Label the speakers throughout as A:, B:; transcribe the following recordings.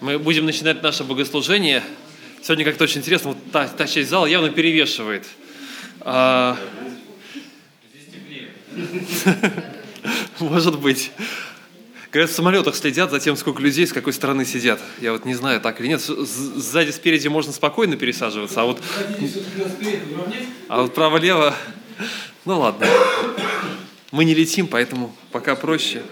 A: Мы будем начинать наше богослужение. Сегодня как-то очень интересно, вот та, та часть зала явно перевешивает. А... Может быть. Говорят, в самолетах следят за тем, сколько людей с какой стороны сидят. Я вот не знаю, так или нет. Сзади, спереди можно спокойно пересаживаться, а вот... А вот право-лево... Ну ладно. Мы не летим, поэтому пока проще.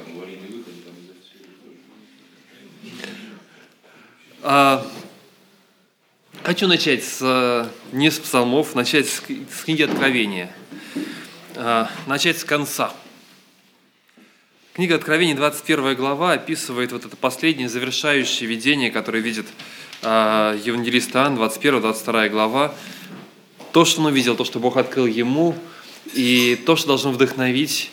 A: А, хочу начать с, не с псалмов, начать с, с книги Откровения. А, начать с конца. Книга Откровения, 21 глава, описывает вот это последнее завершающее видение, которое видит а, евангелист Иоанн, 21-22 глава. То, что он увидел, то, что Бог открыл ему, и то, что должно вдохновить,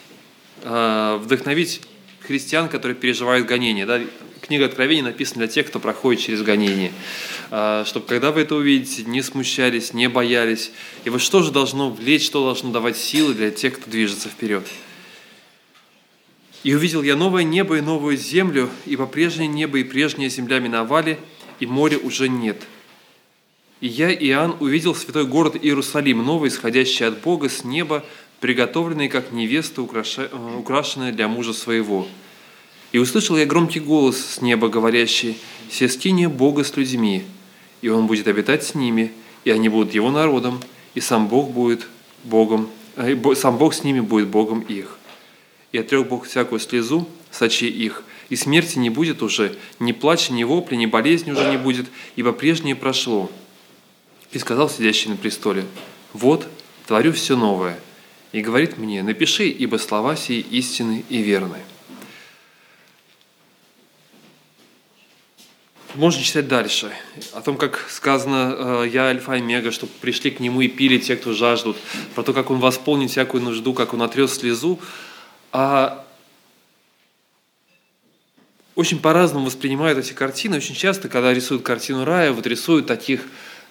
A: а, вдохновить христиан, которые переживают гонения. Да? Книга Откровения написана для тех, кто проходит через гонение. А, чтобы когда вы это увидите, не смущались, не боялись. И вот что же должно влечь, что должно давать силы для тех, кто движется вперед. И увидел я новое небо и новую землю, ибо прежнее небо и прежняя земля миновали, и моря уже нет. И я, Иоанн, увидел святой город Иерусалим, новый, исходящий от Бога с неба, приготовленный как невеста, э, украшенная для мужа своего. И услышал я громкий голос с неба, говорящий, «Сестине Бога с людьми, и Он будет обитать с ними, и они будут Его народом, и сам Бог будет Богом, э, сам Бог с ними будет Богом их» и отрек Бог всякую слезу сочи их, и смерти не будет уже, ни плача, ни вопли, ни болезни уже не будет, ибо прежнее прошло. И сказал сидящий на престоле, вот, творю все новое. И говорит мне, напиши, ибо слова сии истины и верны. Можно читать дальше. О том, как сказано, э, я альфа и омега, чтобы пришли к нему и пили те, кто жаждут. Про то, как он восполнит всякую нужду, как он отрез слезу. А очень по-разному воспринимают эти картины. Очень часто, когда рисуют картину рая, вот рисуют таких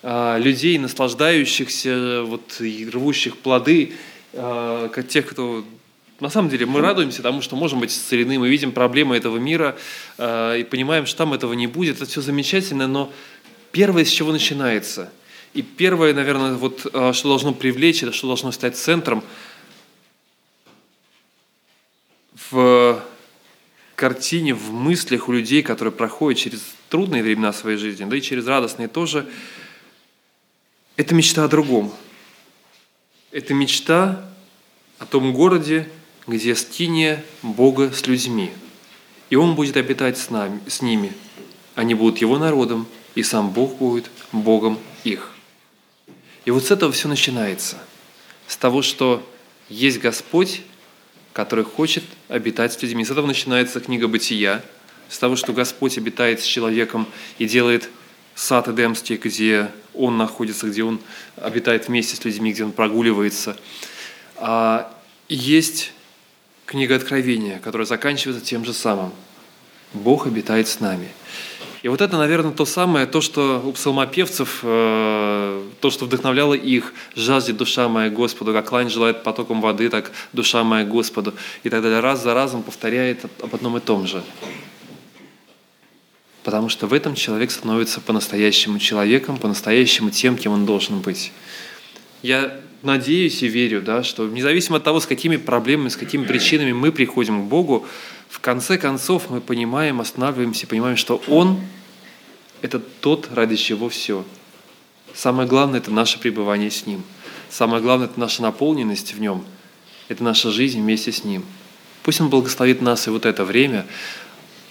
A: а, людей, наслаждающихся, вот, рвущих плоды, а, как тех, кто на самом деле мы радуемся тому, что можем быть исцелены, мы видим проблемы этого мира э, и понимаем, что там этого не будет. Это все замечательно, но первое, с чего начинается, и первое, наверное, вот, э, что должно привлечь, это что должно стать центром – в картине, в мыслях у людей, которые проходят через трудные времена своей жизни, да и через радостные тоже, это мечта о другом. Это мечта о том городе, где скиния Бога с людьми. И Он будет обитать с, нами, с ними. Они будут Его народом, и сам Бог будет Богом их. И вот с этого все начинается. С того, что есть Господь, который хочет обитать с людьми. С этого начинается книга «Бытия», с того, что Господь обитает с человеком и делает сад Эдемский, где Он находится, где Он обитает вместе с людьми, где Он прогуливается. А есть книга Откровения, которая заканчивается тем же самым. Бог обитает с нами – и вот это, наверное, то самое, то, что у псалмопевцев, э, то, что вдохновляло их, «Жаждет душа моя Господу, как лань желает потоком воды, так душа моя Господу». И так далее. Раз за разом повторяет об одном и том же. Потому что в этом человек становится по-настоящему человеком, по-настоящему тем, кем он должен быть. Я надеюсь и верю, да, что независимо от того, с какими проблемами, с какими причинами мы приходим к Богу, в конце концов мы понимаем, останавливаемся, понимаем, что Он – это тот, ради чего все. Самое главное – это наше пребывание с Ним. Самое главное – это наша наполненность в Нем. Это наша жизнь вместе с Ним. Пусть Он благословит нас и вот это время.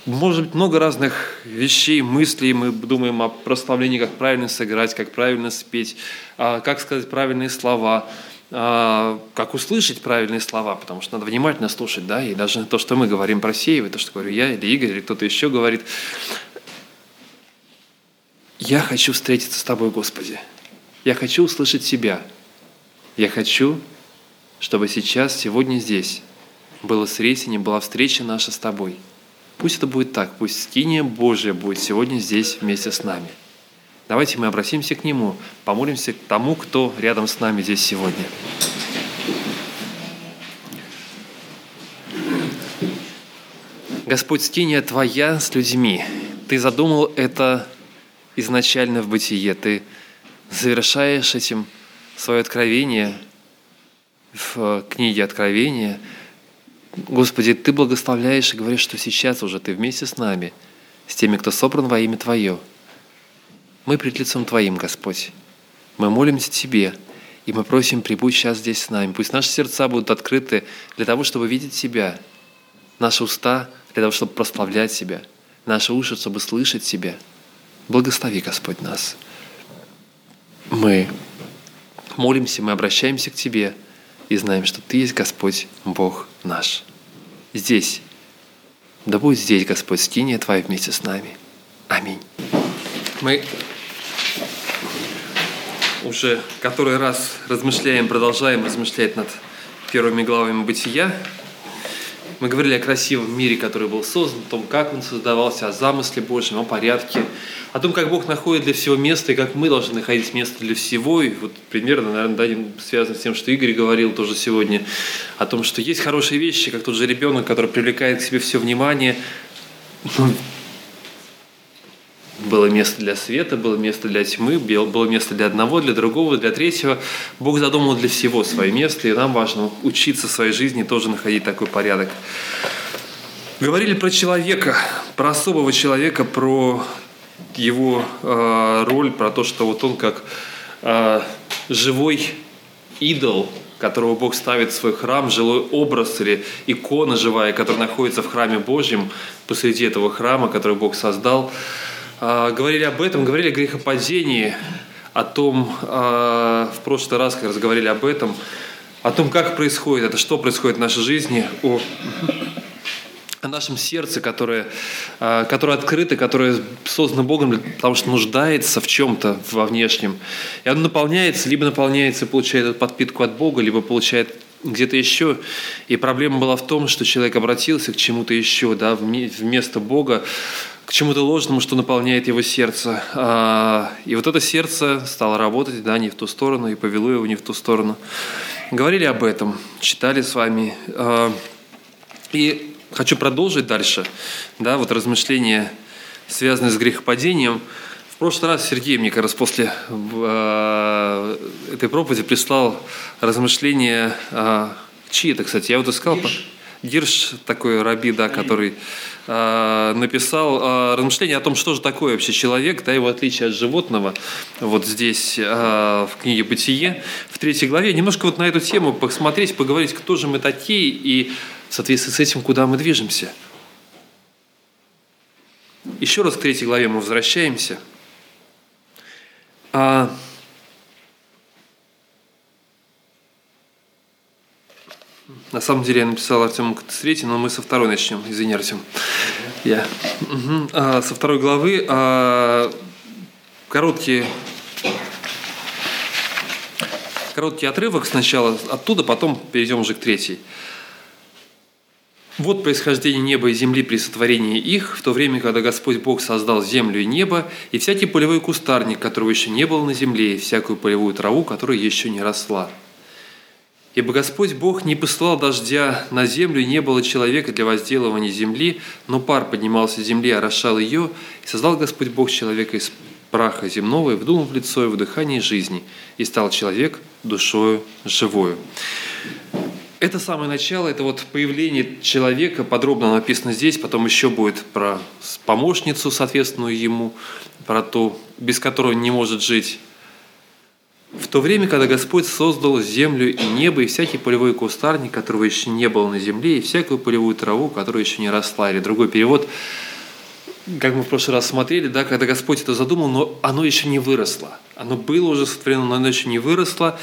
A: Может быть, много разных вещей, мыслей. Мы думаем о прославлении, как правильно сыграть, как правильно спеть, а, как сказать правильные слова – а, как услышать правильные слова, потому что надо внимательно слушать, да, и даже то, что мы говорим, просеивать, то, что говорю я или Игорь, или кто-то еще говорит. Я хочу встретиться с Тобой, Господи. Я хочу услышать Тебя. Я хочу, чтобы сейчас, сегодня здесь было сретение, была встреча наша с Тобой. Пусть это будет так, пусть скиния Божья будет сегодня здесь вместе с нами – Давайте мы обратимся к Нему, помолимся к тому, кто рядом с нами здесь сегодня. Господь, скиния Твоя с людьми. Ты задумал это изначально в бытие. Ты завершаешь этим свое откровение в книге Откровения. Господи, Ты благословляешь и говоришь, что сейчас уже Ты вместе с нами, с теми, кто собран во имя Твое. Мы пред лицом Твоим, Господь. Мы молимся Тебе, и мы просим, прибудь сейчас здесь с нами. Пусть наши сердца будут открыты для того, чтобы видеть Тебя, наши уста для того, чтобы прославлять Тебя, наши уши, чтобы слышать Тебя. Благослови, Господь, нас. Мы молимся, мы обращаемся к Тебе и знаем, что Ты есть Господь, Бог наш. Здесь. Да будет здесь, Господь, скиния Твоя вместе с нами. Аминь. Мы уже который раз размышляем, продолжаем размышлять над первыми главами бытия. Мы говорили о красивом мире, который был создан, о том, как он создавался, о замысле Божьем, о порядке, о том, как Бог находит для всего место и как мы должны находить место для всего. И вот примерно, наверное, да, связано с тем, что Игорь говорил тоже сегодня, о том, что есть хорошие вещи, как тот же ребенок, который привлекает к себе все внимание. Ну, было место для света, было место для тьмы, было место для одного, для другого, для третьего. Бог задумал для всего свое место, и нам важно учиться в своей жизни тоже находить такой порядок. Говорили про человека, про особого человека, про его э, роль, про то, что вот он как э, живой идол, которого Бог ставит в свой храм, жилой образ или икона живая, которая находится в храме Божьем, посреди этого храма, который Бог создал – говорили об этом, говорили о грехопадении, о том, а, в прошлый раз как раз говорили об этом, о том, как происходит это, что происходит в нашей жизни, о, о нашем сердце, которое, а, которое открыто, которое создано Богом, потому что нуждается в чем-то во внешнем. И оно наполняется, либо наполняется получает подпитку от Бога, либо получает где-то еще. И проблема была в том, что человек обратился к чему-то еще, да, вместо Бога к чему-то ложному, что наполняет его сердце. А, и вот это сердце стало работать, да, не в ту сторону, и повело его не в ту сторону. Говорили об этом, читали с вами. А, и хочу продолжить дальше, да, вот размышления, связанные с грехопадением. В прошлый раз Сергей мне как раз после э, этой проповеди прислал размышления, э, чьи это, кстати, я вот искал. Гирш, Гирш такой раби, да, который Э, написал э, размышление о том, что же такое вообще человек, да, его отличие от животного, вот здесь э, в книге «Бытие», в третьей главе, немножко вот на эту тему посмотреть, поговорить, кто же мы такие и в соответствии с этим, куда мы движемся. Еще раз к третьей главе мы возвращаемся. А На самом деле я написал Артему с третьей, но мы со второй начнем. Извини, Артем. Я. Угу. А, со второй главы а, короткий, короткий отрывок сначала оттуда, потом перейдем уже к третьей. Вот происхождение неба и земли при сотворении их, в то время, когда Господь Бог создал землю и небо, и всякий полевой кустарник, которого еще не было на земле, и всякую полевую траву, которая еще не росла – Ибо Господь Бог не посылал дождя на землю, и не было человека для возделывания земли, но пар поднимался с земли, орошал ее, и создал Господь Бог человека из праха земного, и вдунул в лицо его дыхание жизни, и стал человек душою живою. Это самое начало, это вот появление человека, подробно написано здесь, потом еще будет про помощницу, соответственную ему, про то, без которой не может жить в то время, когда Господь создал землю и небо, и всякий полевой кустарник, которого еще не было на земле, и всякую полевую траву, которая еще не росла. Или другой перевод, как мы в прошлый раз смотрели, да, когда Господь это задумал, но оно еще не выросло. Оно было уже сотворено, но оно еще не выросло.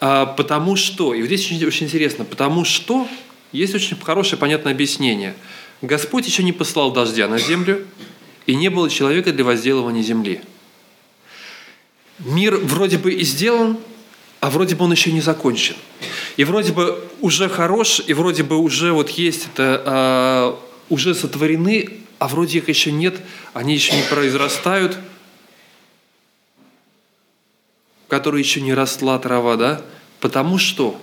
A: А, потому что, и вот здесь очень, очень интересно, потому что есть очень хорошее, понятное объяснение. Господь еще не послал дождя на землю, и не было человека для возделывания земли – мир вроде бы и сделан, а вроде бы он еще не закончен. И вроде бы уже хорош, и вроде бы уже вот есть это, а, уже сотворены, а вроде их еще нет, они еще не произрастают, которые еще не росла трава, да? Потому что?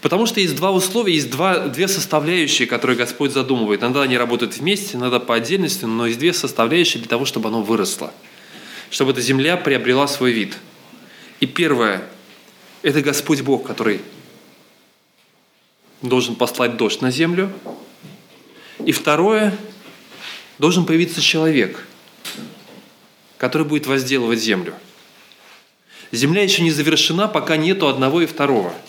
A: Потому что есть два условия, есть два, две составляющие, которые Господь задумывает. Иногда они работают вместе, иногда по отдельности, но есть две составляющие для того, чтобы оно выросло. Чтобы эта земля приобрела свой вид. И первое – это Господь Бог, который должен послать дождь на землю. И второе – должен появиться человек, который будет возделывать землю. Земля еще не завершена, пока нету одного и второго –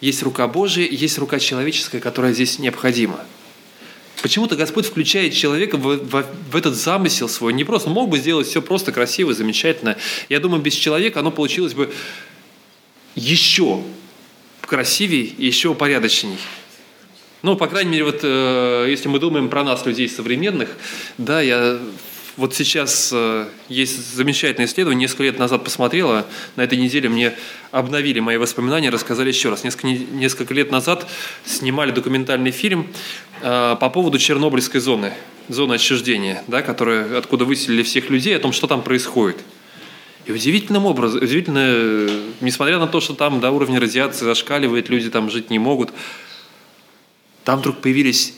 A: есть рука Божия, есть рука человеческая, которая здесь необходима. Почему-то Господь включает человека в, в, в этот замысел свой. Не просто, мог бы сделать все просто красиво, замечательно. Я думаю, без человека оно получилось бы еще красивее и еще упорядочней. Ну, по крайней мере, вот э, если мы думаем про нас, людей современных, да, я вот сейчас э, есть замечательное исследование, несколько лет назад посмотрела, на этой неделе мне обновили мои воспоминания, рассказали еще раз. Несколько, несколько лет назад снимали документальный фильм э, по поводу Чернобыльской зоны, зоны отчуждения, да, которая, откуда выселили всех людей, о том, что там происходит. И удивительным образом, удивительно, несмотря на то, что там да, уровень радиации зашкаливает, люди там жить не могут, там вдруг появились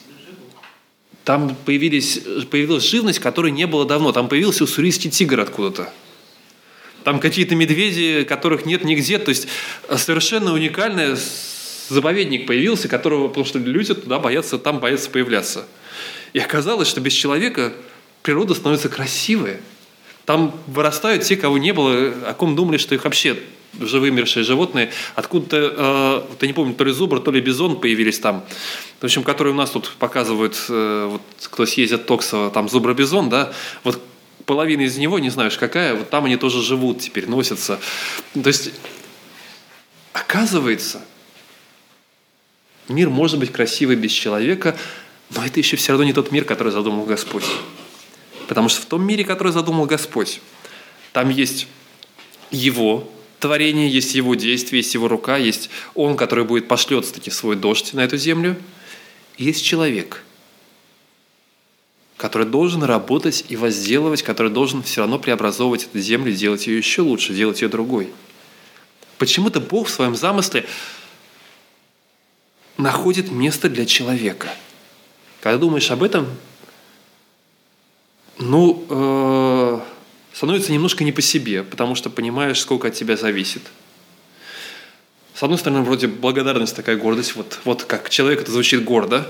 A: там появились, появилась живность, которой не было давно. Там появился уссурийский тигр откуда-то. Там какие-то медведи, которых нет нигде. То есть э, совершенно уникальный заповедник появился, которого, потому что люди туда боятся, там боятся появляться. И оказалось, что без человека природа становится красивой. Там вырастают те, кого не было, о ком думали, что их вообще живые животные. Откуда-то, э, я не помню, то ли зубр, то ли бизон появились там. В общем, которые у нас тут показывают, э, вот, кто съездит Токсово, там зубр-бизон, да, вот половина из него, не знаешь какая, вот там они тоже живут теперь, носятся. То есть, оказывается, мир может быть красивый без человека, но это еще все равно не тот мир, который задумал Господь. Потому что в том мире, который задумал Господь, там есть Его творение, есть Его действие, есть Его рука, есть Он, который будет пошлет таки свой дождь на эту землю – есть человек, который должен работать и возделывать, который должен все равно преобразовывать эту землю, делать ее еще лучше, делать ее другой. Почему-то Бог в своем замысле находит место для человека. Когда думаешь об этом, ну, э, становится немножко не по себе, потому что понимаешь, сколько от тебя зависит – с одной стороны, вроде благодарность, такая гордость, вот, вот как человек это звучит гордо,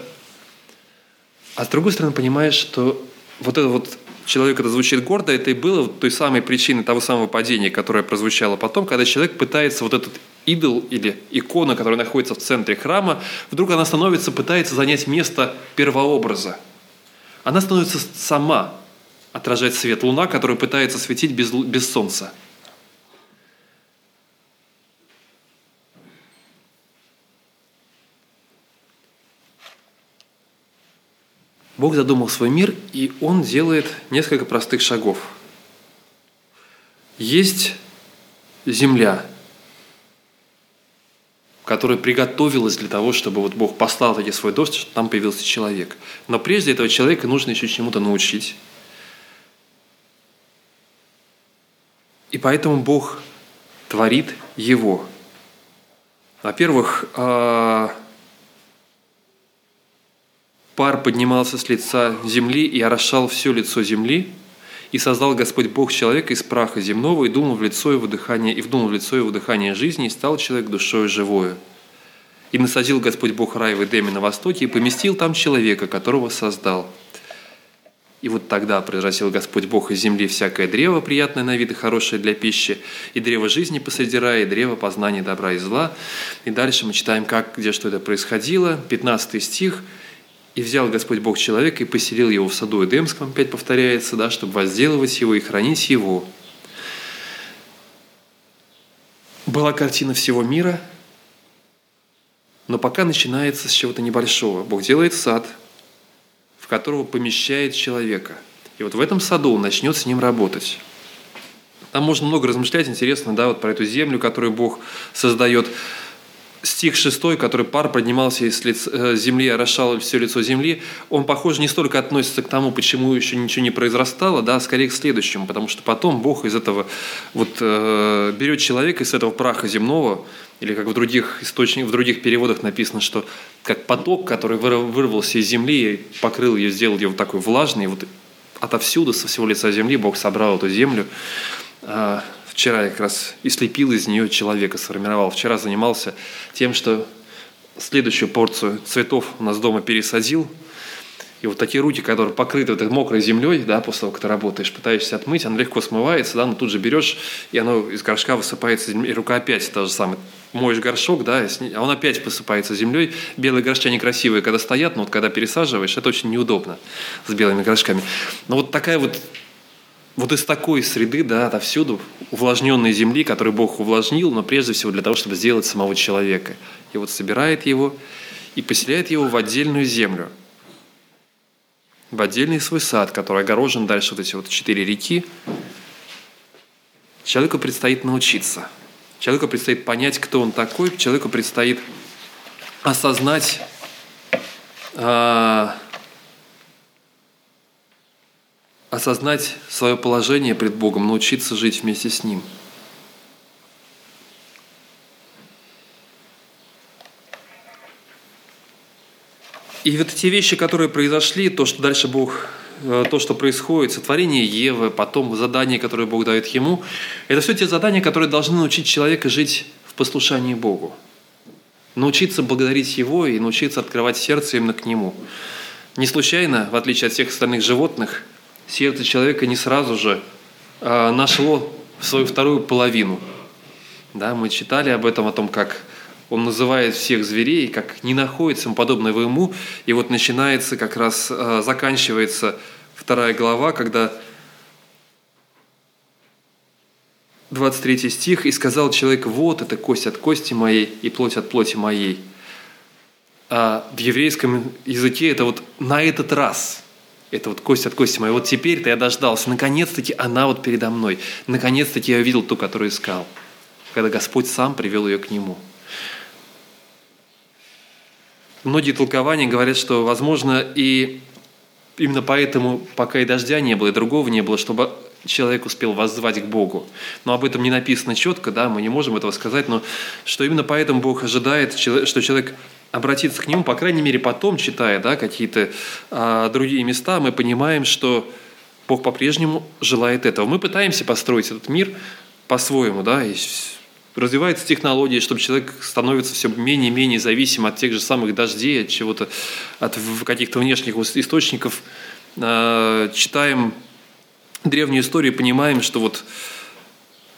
A: а с другой стороны, понимаешь, что вот это вот человек это звучит гордо, это и было той самой причиной того самого падения, которое прозвучало потом, когда человек пытается вот этот идол или икона, которая находится в центре храма, вдруг она становится, пытается занять место первообраза. Она становится сама отражать свет луна, которая пытается светить без, без солнца. Бог задумал свой мир, и Он делает несколько простых шагов. Есть земля, которая приготовилась для того, чтобы вот Бог послал таки свой дождь, чтобы там появился человек. Но прежде этого человека нужно еще чему-то научить. И поэтому Бог творит его. Во-первых, а, Пар поднимался с лица земли и орошал все лицо земли, и создал Господь Бог человека из праха земного, и думал в лицо его дыхание, и вдумал в лицо его дыхание жизни, и стал человек душою живою. И насадил Господь Бог рай в Эдеме на востоке, и поместил там человека, которого создал. И вот тогда произрастил Господь Бог из земли всякое древо, приятное на вид и хорошее для пищи, и древо жизни посреди рая, и древо познания добра и зла. И дальше мы читаем, как, где что это происходило. 15 стих – и взял Господь Бог человека и поселил его в саду Эдемском, опять повторяется, да, чтобы возделывать его и хранить его. Была картина всего мира, но пока начинается с чего-то небольшого. Бог делает сад, которого помещает человека. И вот в этом саду он начнет с ним работать. Там можно много размышлять, интересно, да, вот про эту землю, которую Бог создает стих 6, который пар поднимался из лиц, э, земли, орошал все лицо земли, он, похоже, не столько относится к тому, почему еще ничего не произрастало, да, а скорее к следующему, потому что потом Бог из этого вот э, берет человека из этого праха земного Или как в других источниках, в других переводах написано, что как поток, который вырвался из земли, и покрыл ее, сделал ее вот такой влажной, вот отовсюду, со всего лица земли Бог собрал эту землю. А, вчера я как раз и слепил из нее человека, сформировал. Вчера занимался тем, что следующую порцию цветов у нас дома пересадил – и вот такие руки, которые покрыты вот этой мокрой землей, да, после того, как ты работаешь, пытаешься отмыть, оно легко смывается, да, но тут же берешь, и оно из горшка высыпается, и рука опять та же самая. Моешь горшок, да, а он опять посыпается землей. Белые горшки, они красивые, когда стоят, но вот когда пересаживаешь, это очень неудобно с белыми горшками. Но вот такая вот вот из такой среды, да, отовсюду, увлажненной земли, которую Бог увлажнил, но прежде всего для того, чтобы сделать самого человека. И вот собирает его и поселяет его в отдельную землю – в отдельный свой сад, который огорожен дальше вот эти вот четыре реки, человеку предстоит научиться. Человеку предстоит понять, кто он такой, человеку предстоит осознать э, осознать свое положение пред Богом, научиться жить вместе с Ним – И вот эти вещи, которые произошли, то, что дальше Бог, то, что происходит, сотворение Евы, потом задания, которые Бог дает ему, это все те задания, которые должны научить человека жить в послушании Богу. Научиться благодарить Его и научиться открывать сердце именно к Нему. Не случайно, в отличие от всех остальных животных, сердце человека не сразу же э, нашло свою вторую половину. Да, мы читали об этом, о том, как он называет всех зверей, как не находится подобного ему. И вот начинается как раз, э, заканчивается вторая глава, когда 23 стих, «И сказал человек, вот это кость от кости моей и плоть от плоти моей». А в еврейском языке это вот на этот раз, это вот кость от кости моей. Вот теперь-то я дождался, наконец-таки она вот передо мной. Наконец-таки я увидел ту, которую искал, когда Господь сам привел ее к нему – Многие толкования говорят, что, возможно, и именно поэтому, пока и дождя не было, и другого не было, чтобы человек успел воззвать к Богу. Но об этом не написано четко, да, мы не можем этого сказать, но что именно поэтому Бог ожидает, что человек обратится к Нему, по крайней мере, потом, читая да, какие-то а, другие места, мы понимаем, что Бог по-прежнему желает этого. Мы пытаемся построить этот мир по-своему, да, и развиваются технологии, чтобы человек становится все менее и менее зависим от тех же самых дождей, от чего-то, от каких-то внешних источников. А, читаем древнюю историю и понимаем, что вот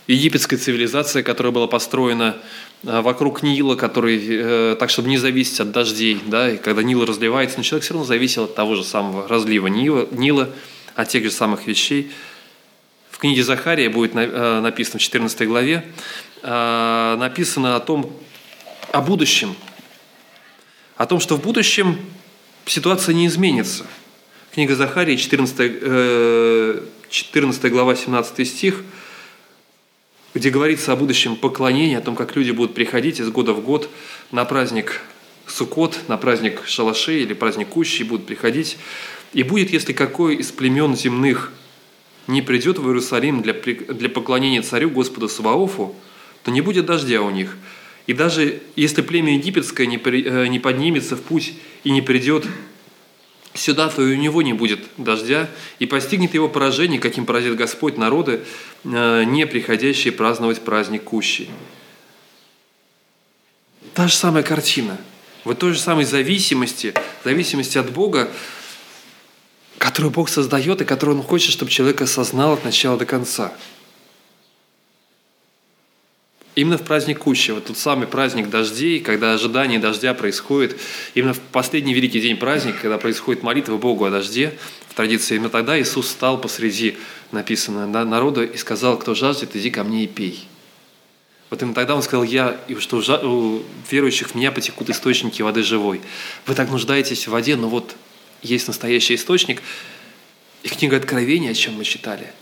A: египетская цивилизация, которая была построена а, вокруг Нила, который, э, так, чтобы не зависеть от дождей, да, и когда Нил разливается, но человек все равно зависел от того же самого разлива Нила, Нила от тех же самых вещей. Книге Захария будет э, написано в 14 главе, Э, написано о том, о будущем, о том, что в будущем ситуация не изменится. Книга Захарии, 14, 14 э, глава, 17 стих, где говорится о будущем поклонении, о том, как люди будут приходить из года в год на праздник Суккот, на праздник Шалашей или праздник Кущи, будут приходить. И будет, если какой из племен земных не придет в Иерусалим для, для поклонения царю Господу Саваофу, то не будет дождя у них. И даже если племя египетское не, при, э, не поднимется в путь и не придет сюда, то и у него не будет дождя, и постигнет его поражение, каким поразит Господь народы, э, не приходящие праздновать праздник Кущи. Та же самая картина. Вот той же самой зависимости, зависимости от Бога, которую Бог создает и которую Он хочет, чтобы человек осознал от начала до конца – Именно в праздник Кущи, вот тот самый праздник дождей, когда ожидание дождя происходит, именно в последний великий день праздника, когда происходит молитва Богу о дожде, в традиции, именно тогда Иисус стал посреди, написано, да, народа и сказал, кто жаждет, иди ко мне и пей. Вот именно тогда он сказал, я, что у верующих в меня потекут источники воды живой. Вы так нуждаетесь в воде, но вот есть настоящий источник. И книга Откровения, о чем мы читали,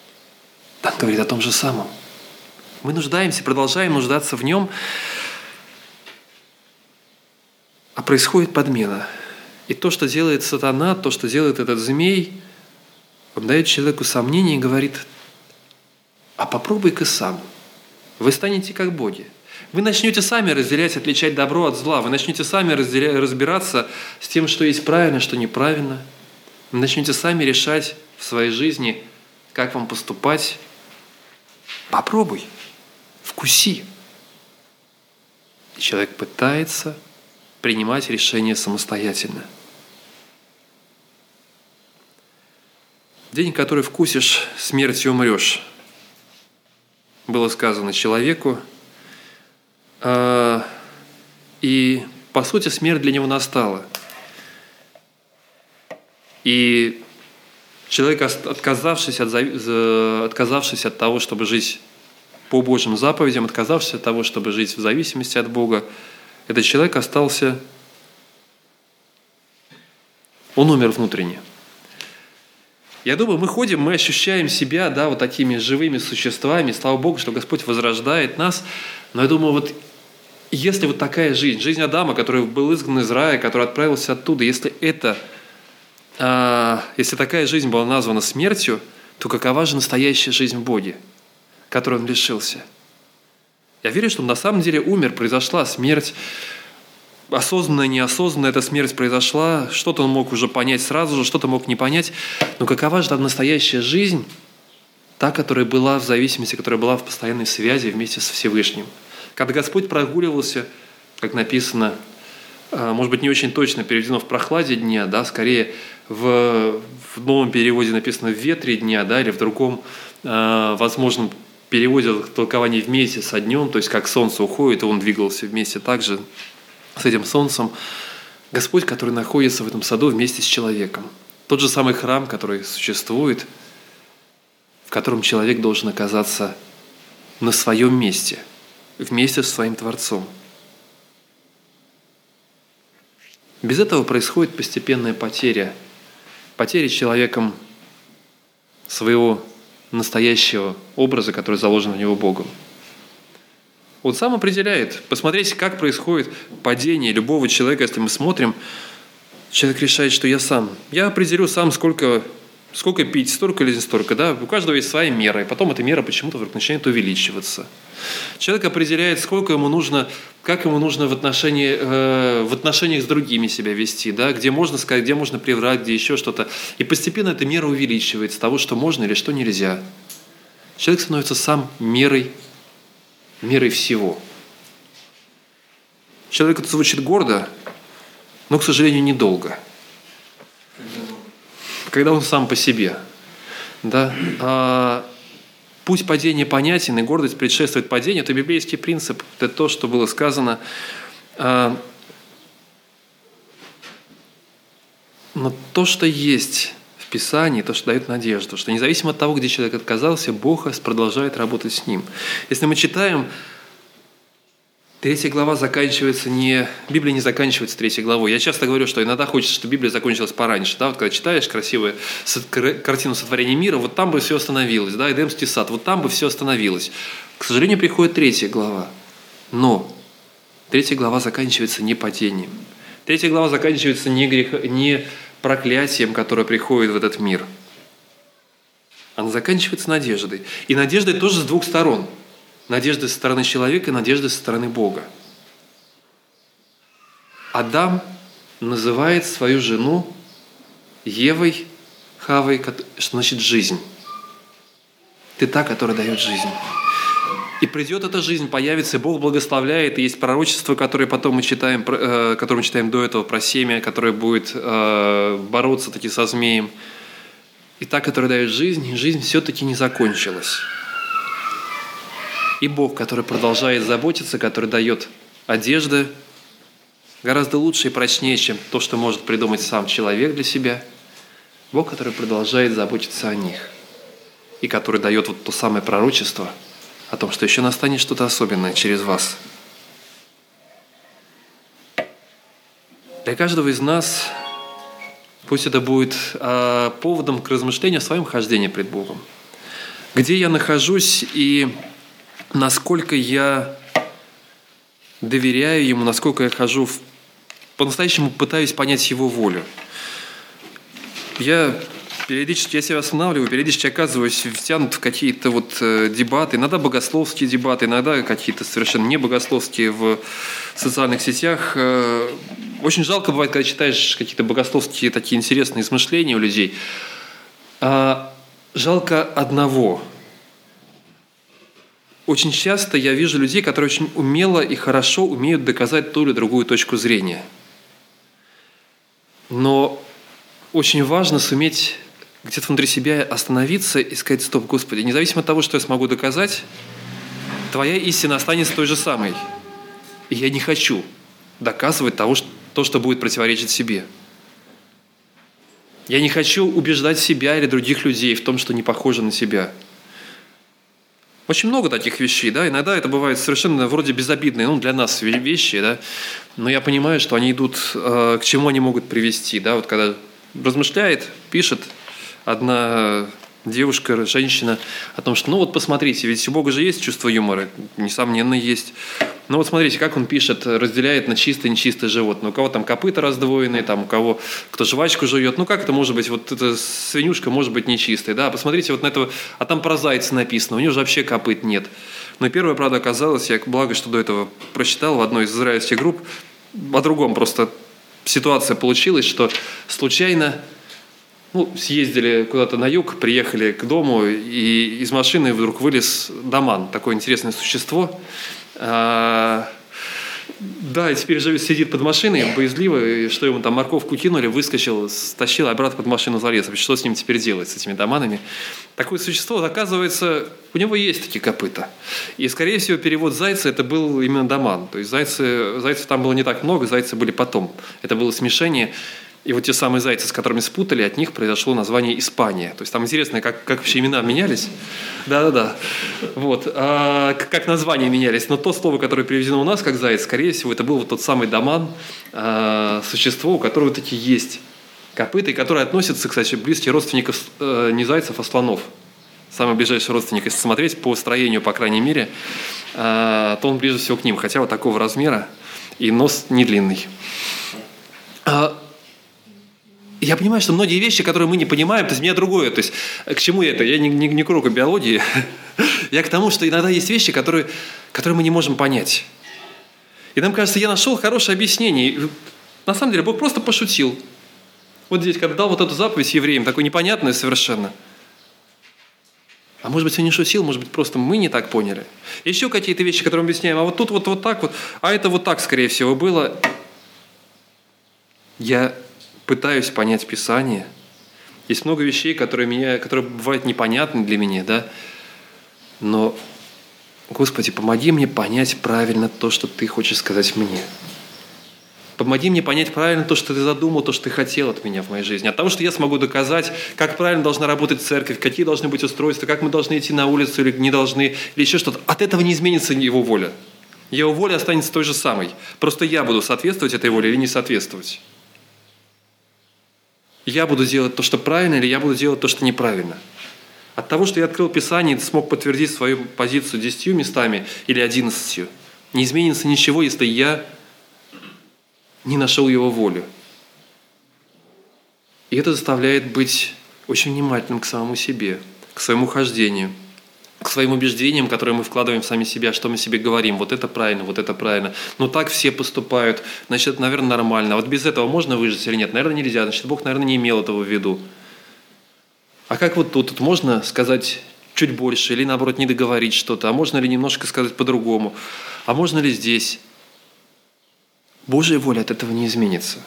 A: там говорит о том же самом – мы нуждаемся, продолжаем нуждаться в нем, а происходит подмена. И то, что делает сатана, то, что делает этот змей, он дает человеку сомнение и говорит, а попробуй-ка сам. Вы станете как боги. Вы начнете сами разделять, отличать добро от зла. Вы начнете сами разделять, разбираться с тем, что есть правильно, что неправильно. Вы начнете сами решать в своей жизни, как вам поступать. Попробуй, вкуси. И человек пытается принимать решения самостоятельно. День, который вкусишь, смертью умрешь. Было сказано человеку, и, по сути, смерть для него настала. И человек, отказавшись от, отказавшись от того, чтобы жить по Божьим заповедям, отказавшись от того, чтобы жить в зависимости от Бога, этот человек остался, он умер внутренне. Я думаю, мы ходим, мы ощущаем себя, да, вот такими живыми существами. Слава Богу, что Господь возрождает нас. Но я думаю, вот если вот такая жизнь, жизнь Адама, который был изгнан из рая, который отправился оттуда, если это, а, если такая жизнь была названа смертью, то какова же настоящая жизнь в Боге, которой он лишился? Я верю, что он на самом деле умер, произошла смерть, осознанная, неосознанная эта смерть произошла, что-то он мог уже понять сразу же, что-то мог не понять, но какова же там настоящая жизнь, та, которая была в зависимости, которая была в постоянной связи вместе со Всевышним – когда Господь прогуливался, как написано, а, может быть, не очень точно переведено в прохладе дня, да, скорее в, в новом переводе написано в ветре дня, да, или в другом э, возможном переводе толкование вместе со днем, то есть как солнце уходит, и он двигался вместе также с этим солнцем. Господь, который находится в этом саду вместе с человеком. Тот же самый храм, который существует, в котором человек должен оказаться на своем месте – вместе с своим Творцом. Без этого происходит постепенная потеря. Потеря человеком своего настоящего образа, который заложен в него Богом. Он сам определяет. Посмотрите, как происходит падение любого человека, если мы смотрим. Человек решает, что я сам. Я определю сам, сколько Сколько пить, столько или не столько, да? У каждого есть своя мера, и потом эта мера почему-то вдруг начинает увеличиваться. Человек определяет, сколько ему нужно, как ему нужно в, отношении, э, в отношениях с другими себя вести, да? где можно сказать, где можно приврать, где еще что-то. И постепенно эта мера увеличивается того, что можно или что нельзя. Человек становится сам мерой, мерой всего. Человек это звучит гордо, но, к сожалению, недолго – когда он сам по себе. Да? А, путь падения понятен, и гордость предшествует падению. Это библейский принцип. Это то, что было сказано. А, но то, что есть в Писании, то, что дает надежду, что независимо от того, где человек отказался, Бог продолжает работать с ним. Если мы читаем Третья глава заканчивается не... Библия не заканчивается третьей главой. Я часто говорю, что иногда хочется, чтобы Библия закончилась пораньше. Да? Вот когда читаешь красивую картину сотворения мира, вот там бы все остановилось. Да? Эдемский сад, вот там бы все остановилось. К сожалению, приходит третья глава. Но третья глава заканчивается не падением. Третья глава заканчивается не, грех... не проклятием, которое приходит в этот мир. Она заканчивается надеждой. И надеждой тоже с двух сторон – Надежды со стороны человека и надежды со стороны Бога. Адам называет свою жену Евой, Хавой, что значит жизнь. Ты та, которая дает жизнь. И придет эта жизнь, появится, и Бог благословляет, и есть пророчество, которое потом мы читаем, э, которое мы читаем до этого, про семя, которое будет э, бороться таки со змеем. И та, которая дает жизнь, жизнь все-таки не закончилась и Бог, который продолжает заботиться, который дает одежды, гораздо лучше и прочнее, чем то, что может придумать сам человек для себя. Бог, который продолжает заботиться о них и который дает вот то самое пророчество о том, что еще настанет что-то особенное через вас. Для каждого из нас пусть это будет э, поводом к размышлению о своем хождении пред Богом. Где я нахожусь и насколько я доверяю Ему, насколько я хожу, в... по-настоящему пытаюсь понять Его волю. Я периодически я себя останавливаю, периодически оказываюсь втянут в какие-то вот э, дебаты, иногда богословские дебаты, иногда какие-то совершенно не богословские в социальных сетях. Э, очень жалко бывает, когда читаешь какие-то богословские такие интересные измышления у людей. А жалко одного. Очень часто я вижу людей, которые очень умело и хорошо умеют доказать ту или другую точку зрения. Но очень важно суметь где-то внутри себя остановиться и сказать, стоп, Господи, независимо от того, что я смогу доказать, Твоя истина останется той же самой. И я не хочу доказывать того, что, то, что будет противоречить себе. Я не хочу убеждать себя или других людей в том, что не похоже на себя. Очень много таких вещей, да, иногда это бывает совершенно вроде безобидные, ну, для нас вещи, да, но я понимаю, что они идут, э, к чему они могут привести, да, вот когда размышляет, пишет, одна девушка, женщина о том, что ну вот посмотрите, ведь у Бога же есть чувство юмора, несомненно есть. Но вот смотрите, как он пишет, разделяет на чистое и нечистое животное. У кого там копыта раздвоенные, там у кого кто жвачку жует. Ну как это может быть, вот эта свинюшка может быть нечистой, да? Посмотрите вот на этого, а там про зайца написано, у него же вообще копыт нет. Но первое, правда, оказалось, я благо, что до этого прочитал в одной из израильских групп, о другом просто ситуация получилась, что случайно ну, съездили куда-то на юг, приехали к дому, и из машины вдруг вылез Даман, такое интересное существо. А, да, и теперь же сидит под машиной, боязливо, что ему там морковку кинули, выскочил, стащил, обратно под машину залез. Что с ним теперь делать, с этими доманами? Такое существо, оказывается, у него есть такие копыта. И, скорее всего, перевод зайца это был именно доман. То есть зайцы, зайцев там было не так много, зайцы были потом. Это было смешение и вот те самые зайцы, с которыми спутали, от них произошло название Испания. То есть там интересно, как, как вообще имена менялись. Да-да-да. Вот. А, как названия менялись. Но то слово, которое переведено у нас как заяц, скорее всего, это был вот тот самый доман, а, существо, у которого такие есть копыта, и которое относится, кстати, близких родственников э, не зайцев, а слонов. Самый ближайший родственник, если смотреть по строению, по крайней мере, э, то он ближе всего к ним, хотя вот такого размера, и нос не длинный. Я понимаю, что многие вещи, которые мы не понимаем, то есть меня другое. То есть к чему я это? Я не, не, не к биологии. я к тому, что иногда есть вещи, которые, которые мы не можем понять. И нам кажется, я нашел хорошее объяснение. На самом деле Бог просто пошутил. Вот здесь, когда дал вот эту заповедь евреям, такой непонятную совершенно. А может быть, он не шутил, может быть, просто мы не так поняли. Еще какие-то вещи, которые мы объясняем, а вот тут вот, вот так вот, а это вот так, скорее всего, было. Я пытаюсь понять Писание. Есть много вещей, которые, меня, которые бывают непонятны для меня, да? Но, Господи, помоги мне понять правильно то, что Ты хочешь сказать мне. Помоги мне понять правильно то, что Ты задумал, то, что Ты хотел от меня в моей жизни. От того, что я смогу доказать, как правильно должна работать церковь, какие должны быть устройства, как мы должны идти на улицу или не должны, или еще что-то. От этого не изменится Его воля. Его воля останется той же самой. Просто я буду соответствовать этой воле или не соответствовать я буду делать то, что правильно, или я буду делать то, что неправильно. От того, что я открыл Писание и смог подтвердить свою позицию десятью местами или одиннадцатью, не изменится ничего, если я не нашел его волю. И это заставляет быть очень внимательным к самому себе, к своему хождению – к своим убеждениям, которые мы вкладываем в сами себя, что мы себе говорим, вот это правильно, вот это правильно. Но так все поступают, значит, это, наверное, нормально. Вот без этого можно выжить или нет? Наверное, нельзя. Значит, Бог, наверное, не имел этого в виду. А как вот тут? Тут можно сказать чуть больше или, наоборот, не договорить что-то? А можно ли немножко сказать по-другому? А можно ли здесь? Божья воля от этого не изменится.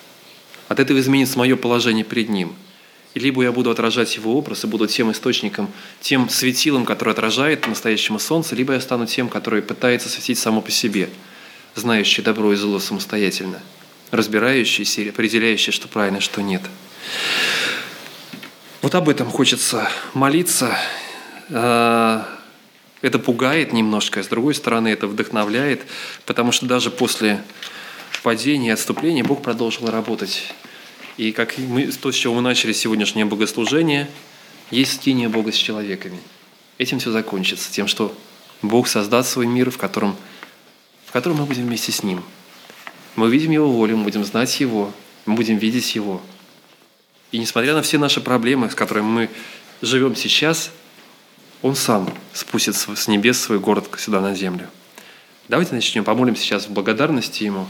A: От этого изменится мое положение перед Ним – либо я буду отражать его образ и буду тем источником, тем светилом, который отражает настоящему солнце, либо я стану тем, который пытается светить само по себе, знающий добро и зло самостоятельно, разбирающийся и определяющий, что правильно, что нет. Вот об этом хочется молиться. А, это пугает немножко, а с другой стороны это вдохновляет, потому что даже после падения и отступления Бог продолжил работать и как мы, то, с чего мы начали сегодняшнее богослужение, есть скиния Бога с человеками. Этим все закончится, тем, что Бог создаст свой мир, в котором, в котором мы будем вместе с Ним. Мы увидим Его волю, мы будем знать Его, мы будем видеть Его. И несмотря на все наши проблемы, с которыми мы живем сейчас, Он сам спустит с небес свой город сюда на землю. Давайте начнем, помолимся сейчас в благодарности Ему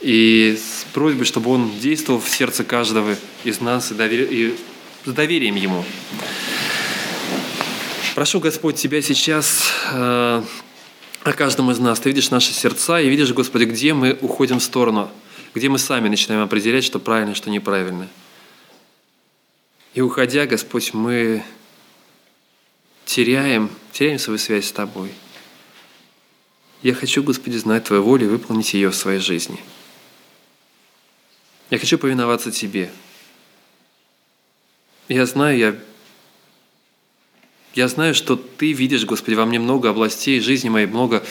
A: и с просьбой, чтобы Он действовал в сердце каждого из нас и, довер... и с доверием Ему. Прошу, Господь, Тебя сейчас э, о каждом из нас. Ты видишь наши сердца и видишь, Господи, где мы уходим в сторону, где мы сами начинаем определять, что правильно, что неправильно. И уходя, Господь, мы теряем, теряем свою связь с Тобой. Я хочу, Господи, знать Твою волю и выполнить ее в своей жизни. Я хочу повиноваться Тебе. Я знаю, я я знаю, что Ты видишь, Господи, во мне много областей жизни моей, много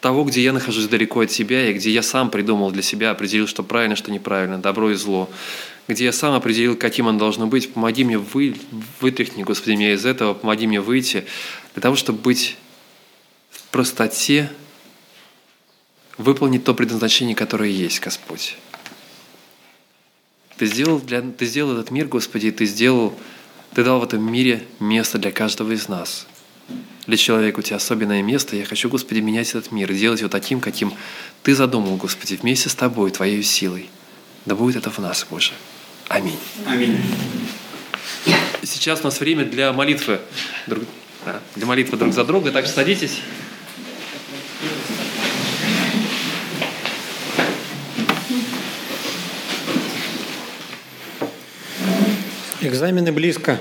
A: того, где я нахожусь далеко от Тебя, и где я сам придумал для себя, определил, что правильно, что неправильно, добро и зло, где я сам определил, каким оно должно быть. Помоги мне, вы, вытряхни, Господи, меня из этого, помоги мне выйти, для того, чтобы быть в простоте, выполнить то предназначение, которое есть, Господь. Ты сделал, для, ты сделал этот мир, Господи, Ты сделал ты дал в этом мире место для каждого из нас. Для человека у тебя особенное место. Я хочу, Господи, менять этот мир, делать его таким, каким Ты задумал, Господи, вместе с Тобой, Твоей силой. Да будет это в нас, Боже. Аминь.
B: Аминь.
A: Сейчас у нас время для молитвы, друг, да, для молитвы друг за друга. Так что садитесь.
B: Экзамены близко.